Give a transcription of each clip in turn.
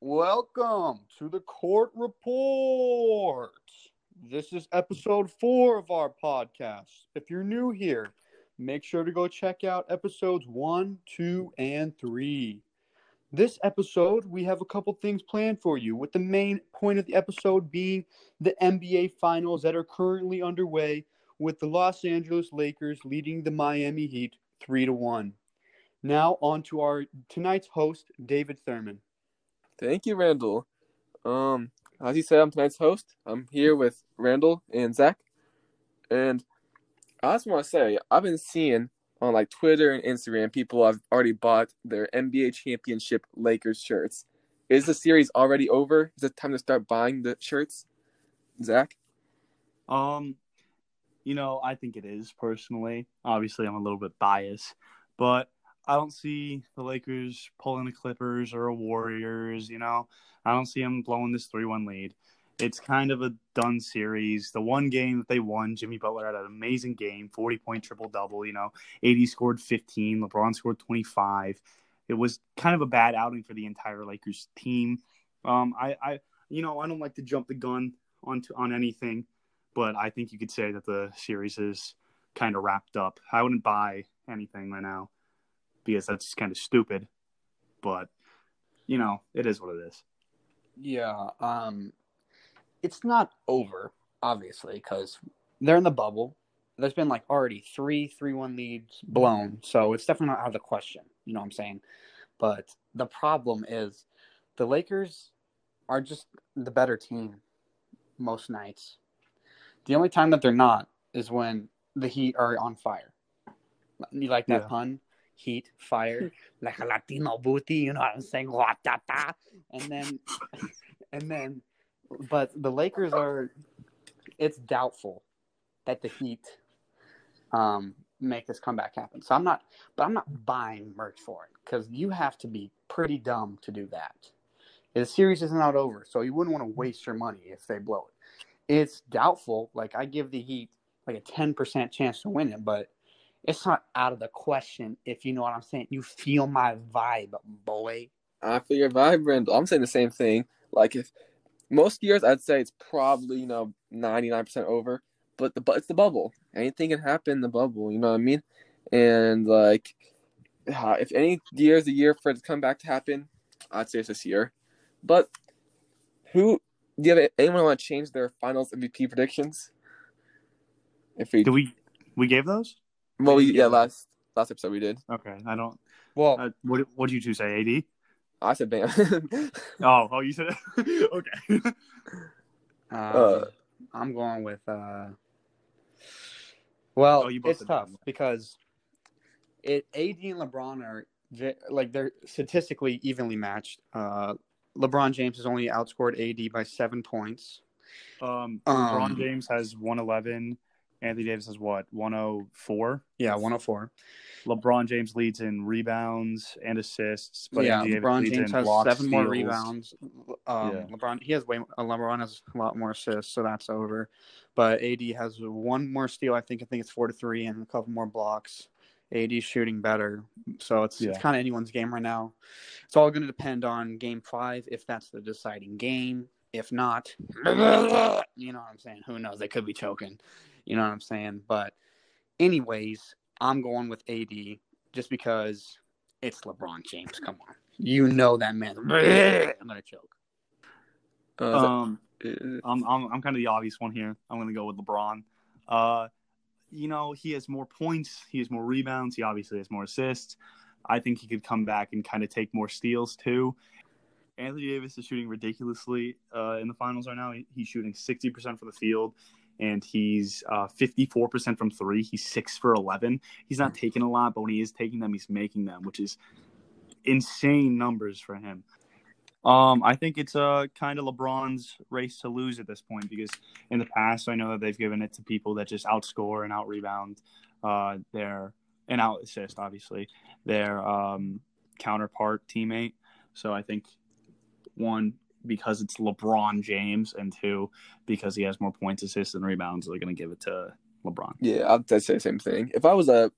Welcome to the court report. This is episode four of our podcast. If you're new here, make sure to go check out episodes one, two, and three. This episode, we have a couple things planned for you, with the main point of the episode being the NBA finals that are currently underway, with the Los Angeles Lakers leading the Miami Heat 3 to 1. Now, on to our tonight's host, David Thurman. Thank you, Randall. Um, as you said, I'm tonight's host. I'm here with Randall and Zach. And I just want to say, I've been seeing on like Twitter and Instagram, people have already bought their NBA championship Lakers shirts. Is the series already over? Is it time to start buying the shirts? Zach? Um, you know, I think it is personally. Obviously, I'm a little bit biased, but I don't see the Lakers pulling the Clippers or a Warriors. You know, I don't see them blowing this three-one lead. It's kind of a done series. The one game that they won, Jimmy Butler had an amazing game, forty-point triple-double. You know, AD scored fifteen, LeBron scored twenty-five. It was kind of a bad outing for the entire Lakers team. Um, I, I, you know, I don't like to jump the gun onto on anything, but I think you could say that the series is kind of wrapped up. I wouldn't buy anything right now because that's kind of stupid. But you know, it is what it is. Yeah, um, it's not over, obviously, because they're in the bubble. There's been like already three three-one leads blown, so it's definitely not out of the question. You know what I'm saying? But the problem is the Lakers are just the better team most nights. The only time that they're not is when the Heat are on fire. You like that Yeah. pun? Heat, fire, like a Latino booty. You know what I'm saying? And then, and then, but the Lakers are. It's doubtful that the Heat um, make this comeback happen. So I'm not, but I'm not buying merch for it because you have to be pretty dumb to do that. The series isn't over, so you wouldn't want to waste your money if they blow it. It's doubtful. Like I give the Heat like a ten percent chance to win it, but it's not out of the question if you know what I'm saying. You feel my vibe, boy. I feel your vibe, Randall. I'm saying the same thing. Like if most years, I'd say it's probably you know 99% over, but the but it's the bubble. Anything can happen in the bubble. You know what I mean? And like, uh, if any year is the year for it to come back to happen, I'd say it's this year. But who do you have anyone want to change their finals MVP predictions? If we, Do we we gave those? Well, we, yeah, last last episode we did. Okay, I don't. Well, Uh, what what did you two say? AD? I said Bam. Oh, oh, you said it. okay. uh, uh, I'm going with. uh Well, Oh, you both it's tough Bam. because it AD and LeBron are like they're statistically evenly matched. Uh LeBron James has only outscored AD by seven points. Um, Um, LeBron James has 111. Anthony Davis has what 104. Yeah, 104. LeBron James leads in rebounds and assists, but yeah, Anthony LeBron James has seven more rebounds. Um, Yeah. LeBron he has way uh, LeBron has a lot more assists, so that's over. But AD has one more steal. I think I think it's four to three, and a couple more blocks. AD's shooting better, so it's it's kind of anyone's game right now. It's all going to depend on Game Five if that's the deciding game. If not, you know what I'm saying. Who knows? They could be choking. You know what I'm saying. But anyways, I'm going with AD just because it's LeBron James. Come on, you know that man. I'm gonna choke. Uh, Um, I'm I'm I'm kind of the obvious one here. I'm going to go with LeBron. Uh, you know, he has more points, he has more rebounds, he obviously has more assists. I think he could come back and kind of take more steals too. Anthony Davis is shooting ridiculously uh, in the finals right now. He, he's shooting 60% from the field, and he's uh, 54% from three. He's six for 11. He's not taking a lot, but when he is taking them, he's making them, which is insane numbers for him. Um, I think it's uh, kind of LeBron's race to lose at this point because in the past, I know that they've given it to people that just outscore and out rebound uh, their and out assist, obviously, their um, counterpart teammate. So I think one because it's LeBron James, and two because he has more points, assists, and rebounds, they're going to give it to LeBron. Yeah, I'd I'd say the same thing. If I was a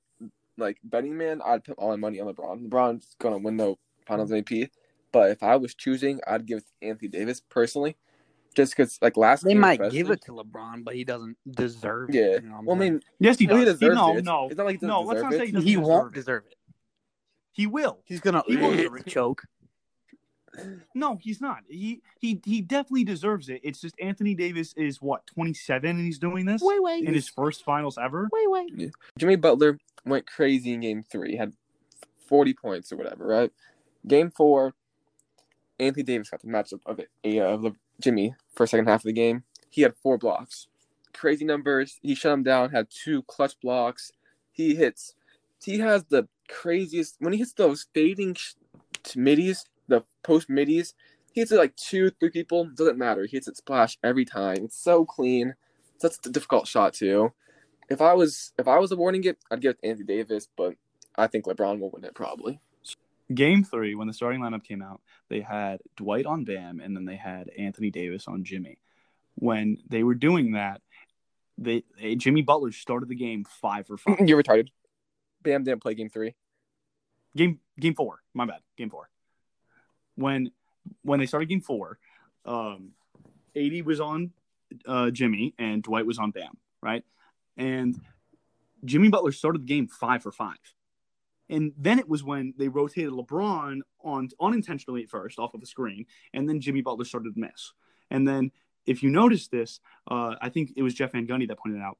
like betting man, I'd put all my money on LeBron. LeBron's gonna win the Finals MVP. But if I was choosing, I'd give it to Anthony Davis personally, just because like last They game might especially- give it to LeBron, but he doesn't deserve Yeah. it. you know I'm Well, I mean, Yes, he Well, he does. He- deserves no, it. no, It's not like he doesn't no. Let's deserve not it. say he he deserve won't it. deserve it. He will. He's gonna He won't choke. No, he's not. He he he definitely deserves it. It's just Anthony Davis is what 27 and he's doing this Wait, wait, in his first finals ever. wait, wait. Yeah. Jimmy Butler went crazy in game three, had 40 points or whatever, right? Game four, Anthony Davis got the matchup of it, uh, of the- Jimmy for second half of the game. He had four blocks. Crazy numbers. He shut him down, had two clutch blocks. He hits, he has the craziest, when he hits those fading sh- middies, the post middies, he hits it like two, three people, doesn't matter. He hits it splash every time. It's so clean. That's a difficult shot, too if I was if I was awarding it, I'd give it to Anthony Davis, but I think LeBron will win it probably. Game three, when the starting lineup came out, they had Dwight on Bam and then they had Anthony Davis on Jimmy. When they were doing that, they, they Jimmy Butler started the game five for five. You're retarded. Bam didn't play game three. game game four. My bad. Game four. When when they started game four, um, AD was on uh, Jimmy and Dwight was on Bam, right? And Jimmy Butler started the game five for five. And then it was when they rotated LeBron on unintentionally at first off of the screen, and then Jimmy Butler started to miss. And then if you notice this, uh, I think it was Jeff Van Gundy that pointed out.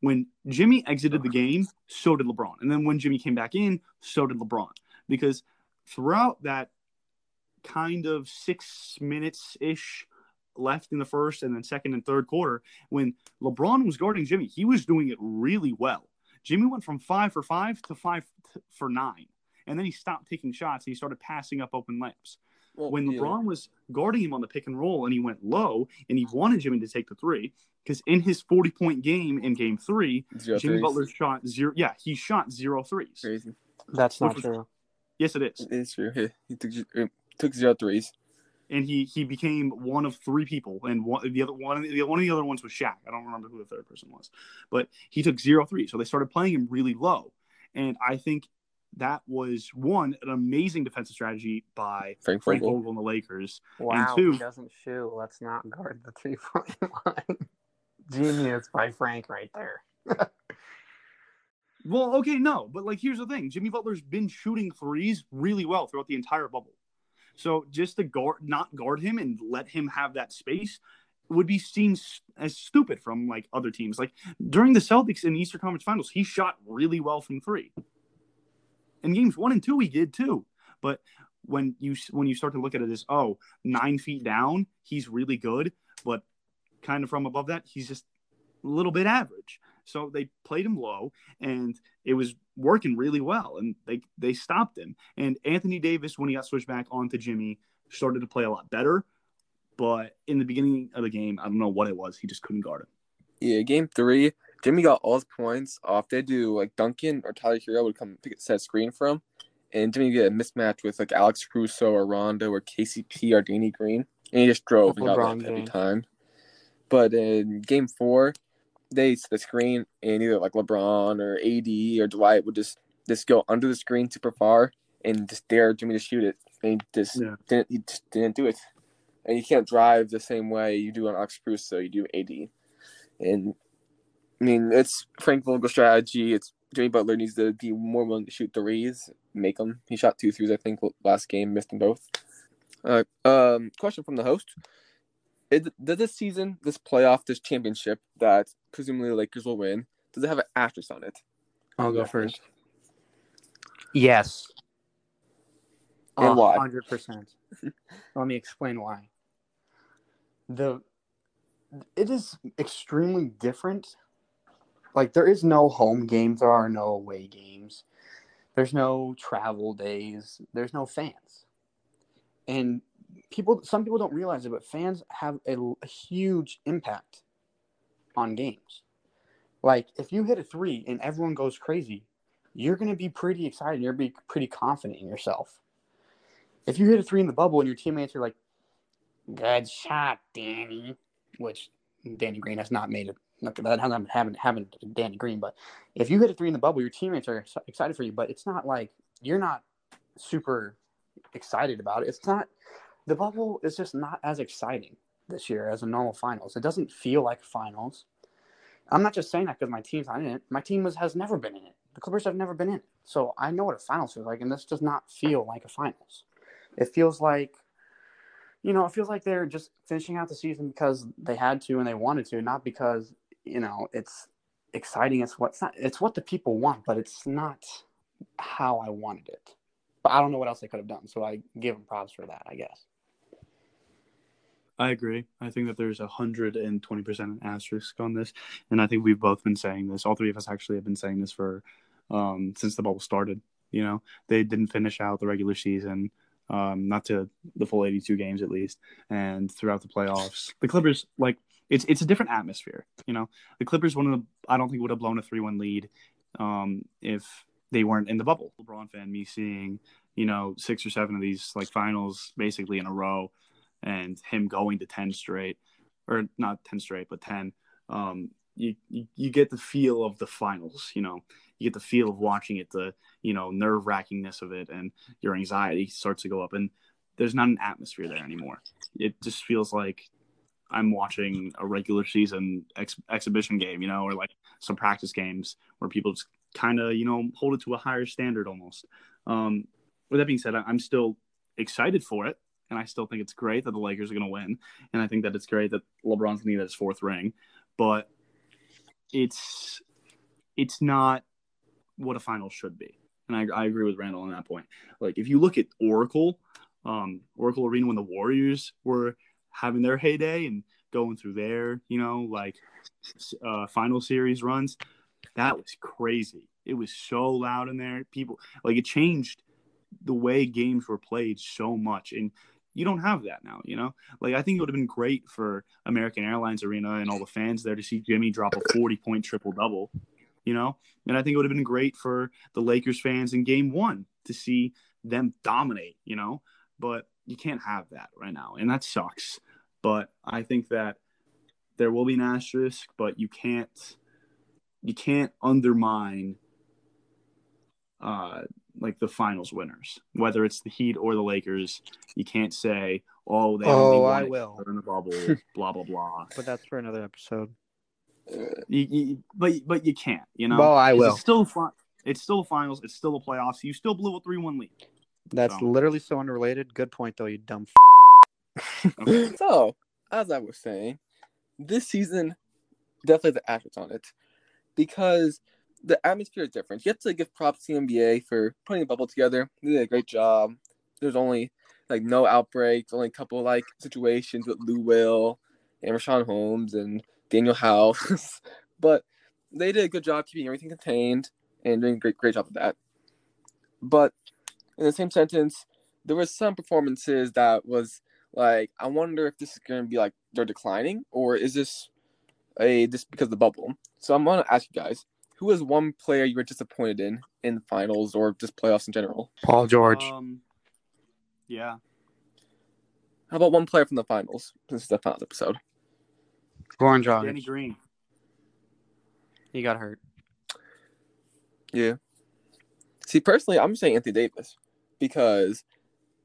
When Jimmy exited the game, so did LeBron. And then when Jimmy came back in, so did LeBron. Because throughout that kind of six minutes ish left in the first and then second and third quarter, when LeBron was guarding Jimmy, he was doing it really well. Jimmy went from five for five to five t- for nine. And then he stopped taking shots and he started passing up open layups. Well, When yeah. LeBron was guarding him on the pick and roll and he went low and he wanted Jimmy to take the three, because in his 40 point game in game three, Zero Jimmy threes. Butler shot zero. Yeah, he shot zero threes. crazy. That's not not Which true. Yes, it is. It's true. He, he took took zero threes. And he he became one of three people, and one the other one the one of the other ones was Shaq. I don't remember who the third person was, but he took zero threes. So they started playing him really low, and I think that was one an amazing defensive strategy by Frank Frank Vogel. Vogel and the Lakers. Wow, two- he doesn't shoot. Let's not guard the three point line. Genius by Frank right there. Well, okay, no, but like here's the thing: Jimmy Butler's been shooting threes really well throughout the entire bubble. So just to guard, not guard him and let him have that space would be seen as stupid from like other teams. Like during the Celtics in the Eastern Conference Finals, he shot really well from three. In games one and two, he did too. But when you when you start to look at it as oh nine feet down, he's really good, but kind of from above that, he's just a little bit average. So they played him low, and it was working really well, and they they stopped him. And Anthony Davis, when he got switched back onto Jimmy, started to play a lot better. But in the beginning of the game, I don't know what it was. He just couldn't guard him. Yeah, game three, Jimmy got all his points off. They do like Duncan or Tyler Herro would come pick a set screen from, and Jimmy would get a mismatch with like Alex Caruso or Rondo or KCP or Danny Green, and he just drove and got LeBron that every time. But in game four, they the screen, and either like LeBron or AD or Dwight would just just go under the screen super far and just dare Jimmy to shoot it, and he just Yeah. didn't he just didn't do it. And you can't drive the same way you do on Alex so you do AD. And I mean, it's Frank Vogel strategy. It's Jimmy Butler needs to be more willing to shoot threes, make them. He shot two threes, I think, last game, missed them both. Uh, um, question from the host: Is, Does this season, this playoff, this championship that presumably the Lakers will win, does it have an asterisk on it? I'll go first. Yes. And why? Hundred percent. Let me explain why. The it is extremely different. Like there is no home games, there are no away games. There's no travel days. There's no fans. And people some people don't realize it, but fans have a, a huge impact on games. Like if you hit a 3 and everyone goes crazy, you're going to be pretty excited. You're going to be pretty confident in yourself. If you hit a three in the bubble and your teammates are like, "Good shot, Danny," which Danny Green has not made it. That hasn't haven't happened to Danny Green, but if you hit a three in the bubble, your teammates are excited for you. But it's not like you're not super excited about it. It's not the bubble is just not as exciting this year as a normal finals. It doesn't feel like finals. I'm not just saying that because my team's not in it. My team was, has never been in it. The Clippers have never been in it. So I know what a finals feels like, and this does not feel like a finals. It feels like, you know, it feels like they're just finishing out the season because they had to and they wanted to, not because, you know, it's exciting. It's what it's not. It's what the people want, but it's not how I wanted it. But I don't know what else they could have done, so I give them props for that. I guess. I agree. I think that there's a hundred and twenty percent an asterisk on this, and I think we've both been saying this. All three of us actually have been saying this for um, since the bubble started. You know, they didn't finish out the regular season, um, not to the full eighty-two games at least, and throughout the playoffs, the Clippers like it's it's a different atmosphere. You know, the Clippers one of the I don't think would have blown a three-one lead um, if they weren't in the bubble. LeBron fan, me seeing you know six or seven of these like finals basically in a row and him going to 10 straight or not 10 straight but 10 um, you, you, you get the feel of the finals you know? You get the feel of watching it the you know nerve wrackingness of it and your anxiety starts to go up and there's not an atmosphere there anymore. It just feels like i'm watching a regular season ex- exhibition game you know or like some practice games where people just kind of you know hold it to a higher standard almost. Um, with that being said i'm still excited for it and I still think it's great that the Lakers are going to win, and I think that it's great that LeBron's going to get his fourth ring, but it's it's not what a final should be, and I, I agree with Randall on that point. Like if you look at Oracle, um, Oracle Arena when the Warriors were having their heyday and going through their you know like uh, final series runs, that was crazy. It was so loud in there. People like it changed the way games were played so much and you don't have that now, you know? Like, I think it would have been great for American Airlines Arena and all the fans there to see Jimmy drop a 40 point triple double, you know? And I think it would have been great for the Lakers fans in game one to see them dominate, you know? But you can't have that right now. And that sucks. But I think that there will be an asterisk, but you can't, you can't undermine, uh, like the finals winners, whether it's the Heat or the Lakers. You can't say, "Oh, they only Oh, won I will. in the bubble." blah blah blah. But that's for another episode. You, you, but but you can't. You know. well, I 'Cause will. It's still fun. It's still finals. It's still the playoffs. You still blew a three-one lead. That's so. literally so unrelated. Good point, though, you dumb. Okay. so, as I was saying, this season definitely the asterisk on it because the atmosphere is different. You have to give props to the NBA for putting the bubble together. They did a great job. There's only like no outbreaks, only a couple like situations with Lou Will and Richaun Holmes and Danuel House, but they did a good job keeping everything contained and doing a great great job of that. But in the same sentence, there was some performances that was like I wonder if this is to be like they're declining or is this a this because of the bubble. So I'm to ask you guys, who is one player you were disappointed in in the finals or just playoffs in general? Paul George. Um, yeah. How about one player from the finals? This is the finals episode. Goran Dragic. Danny Dragic. Green. He got hurt. Yeah. See, personally, I'm saying Anthony Davis because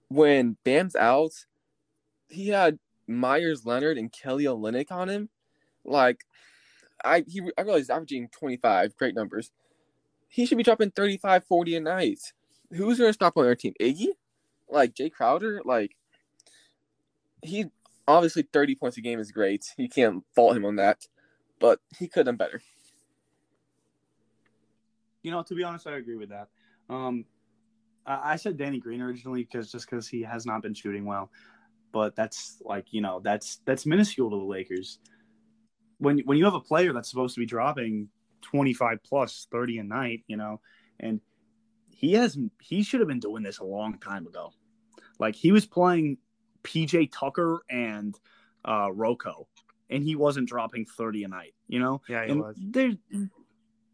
when Bam's out, he had Meyers Leonard and Kelly Olynyk on him. Like, I he I realize he's averaging 25, great numbers. He should be dropping 35, 40 a night. Who's going to stop on their team? Iggy? Like Jae Crowder? Like, he obviously 30 points a game is great. You can't fault him on that, but he could have done better. You know, to be honest, I agree with that. Um, I, I said Danny Green originally because just because he has not been shooting well, but that's like you know that's that's minuscule to the Lakers. When when you have a player that's supposed to be dropping twenty five plus thirty a night, you know, and he has he should have been doing this a long time ago. Like he was playing PJ Tucker and uh, RoCo, and he wasn't dropping thirty a night. You know, Yeah, he and was. There,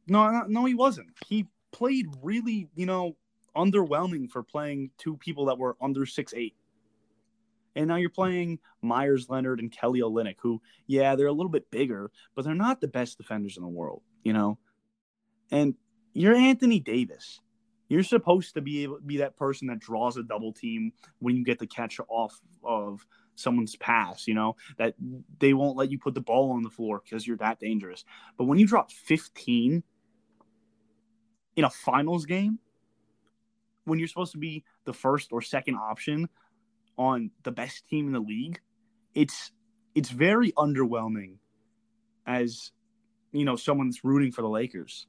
no, no, no, he wasn't. He played really, you know, underwhelming for playing two people that were under six eight. And now you're playing Meyers Leonard and Kelly Olynyk, who, yeah, they're a little bit bigger, but they're not the best defenders in the world, you know. And you're Anthony Davis. You're supposed to be able to be that person that draws a double team when you get the catch off of someone's pass, you know, that they won't let you put the ball on the floor because you're that dangerous. But when you drop 15 in a finals game, when you're supposed to be the first or second option on the best team in the league, it's it's very underwhelming as you know someone that's rooting for the Lakers.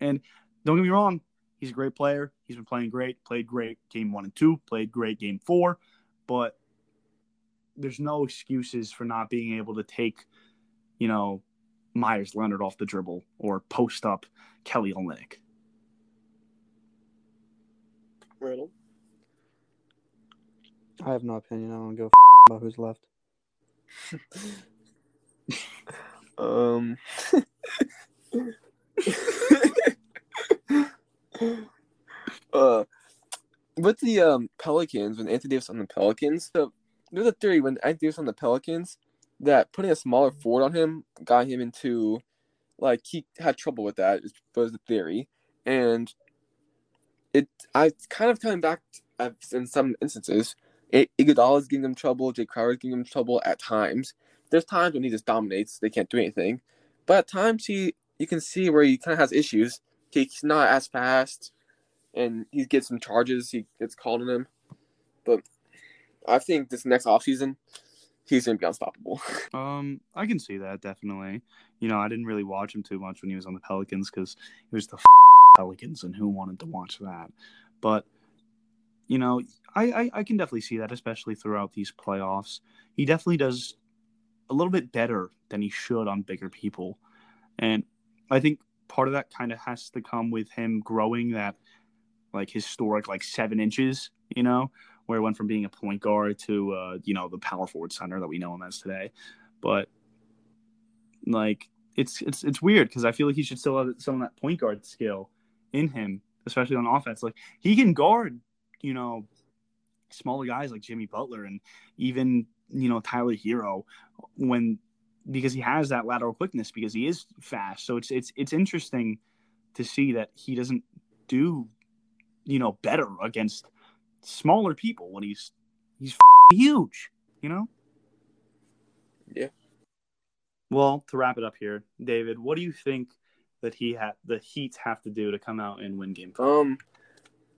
And don't get me wrong, he's a great player. He's been playing great, played great game one and two, played great game four, but there's no excuses for not being able to take, you know, Meyers Leonard off the dribble or post up Kelly Olynyk. Riddle. I have no opinion. I don't give a f- about who's left. Um. uh, with the um Pelicans, when Anthony Davis on the Pelicans, so there's a theory when Anthony Davis on the Pelicans that putting a smaller forward on him got him into like he had trouble with that was the theory, and it I kind of coming back uh, in some instances. I- Iguodala is giving him trouble. Jae Crowder giving him trouble at times. There's times when he just dominates; they can't do anything. But at times he, you can see where he kind of has issues. He's not as fast, and he gets some charges. He gets called on him. But I think this next offseason, he's gonna be unstoppable. Um, I can see that definitely. You know, I didn't really watch him too much when he was on the Pelicans because it was the Pelicans, and who wanted to watch that? But you know, I, I I can definitely see that, especially throughout these playoffs. He definitely does a little bit better than he should on bigger people, and I think part of that kind of has to come with him growing that like historic like seven inches. You know, where he went from being a point guard to uh, you know the power forward center that we know him as today. But like it's it's it's weird because I feel like he should still have some of that point guard skill in him, especially on offense. Like he can guard, you know, smaller guys like Jimmy Butler and even you know Tyler Herro when because he has that lateral quickness because he is fast. So it's it's it's interesting to see that he doesn't do you know better against smaller people when he's he's huge, you know? Yeah. Well, to wrap it up here, David, what do you think that he had the Heat have to do to come out and win game five? Um,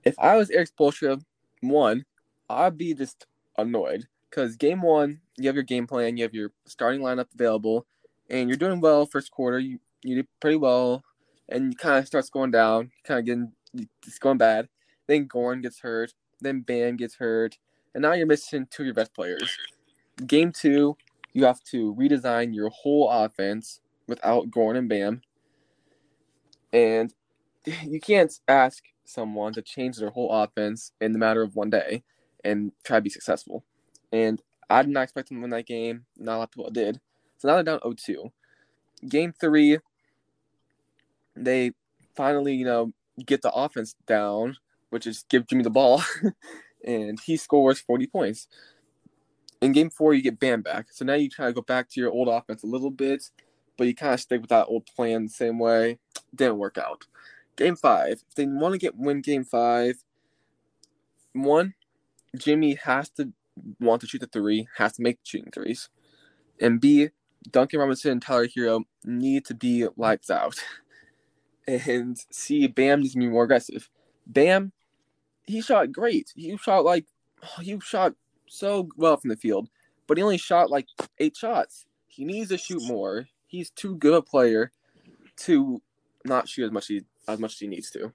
if I was Erik Spoelstra, one, I'd be just annoyed because game one, you have your game plan, you have your starting lineup available, and you're doing well first quarter. You you did pretty well, and you kind of starts going down, kind of getting it's going bad. Then Gorn gets hurt, then Bam gets hurt, and now you're missing two of your best players. Game two, you have to redesign your whole offense without Gorn and Bam, and you can't ask someone to change their whole offense in the matter of one day and try to be successful. And I did not expect them to win that game. Not a lot of people did. So now they're down 0-2. Game three, they finally, you know, get the offense down, which is give Jimmy the ball, and he scores 40 points. In game four, you get Bam back. So now you try to go back to your old offense a little bit, but you kind of stick with that old plan the same way. Didn't work out. Game five, if they want to get win game five, one, Jimmy has to want to shoot the three, has to make shooting threes. And B, Duncan Robinson and Tyler Herro need to be lights out. And C, Bam needs to be more aggressive. Bam, he shot great. He shot like he shot so well from the field, but he only shot like eight shots. He needs to shoot more. He's too good a player to not shoot as much as he, as much as he needs to.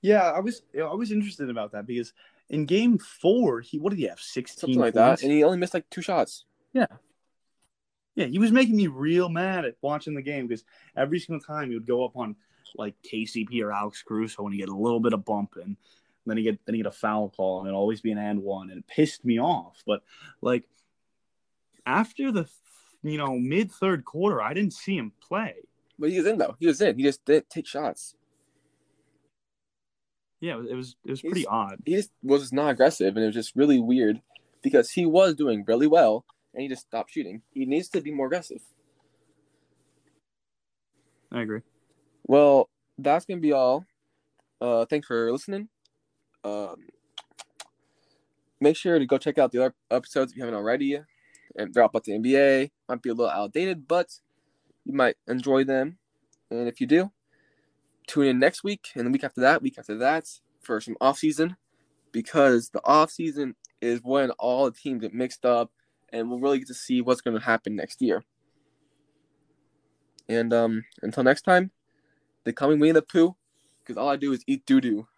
Yeah, I was I was interested about that because in game four, he what did he have? Sixteen Something like points? that. And he only missed like two shots. Yeah, Yeah, he was making me real mad at watching the game because every single time he would go up on like KCP or Alex Caruso and he get a little bit of bump and then he get then he get a foul call and it'd always be an and one and it pissed me off. But like after the you know mid third quarter, I didn't see him play. But he was in though. He was in. He just didn't take shots. Yeah, it was it was, pretty He's- odd. He just was not aggressive, and it was just really weird because he was doing really well, and he just stopped shooting. He needs to be more aggressive. I agree. Well, that's gonna be all. Uh, thanks for listening. Um, make sure to go check out the other episodes if you haven't already. And they're all about the NBA. Might be a little outdated, but you might enjoy them. And if you do, tune in next week and the week after that, week after that for some off season, because the off season is when all the teams get mixed up, and we'll really get to see what's going to happen next year. And um, until next time, call me Winnie the Pooh, because all I do is eat doo doo.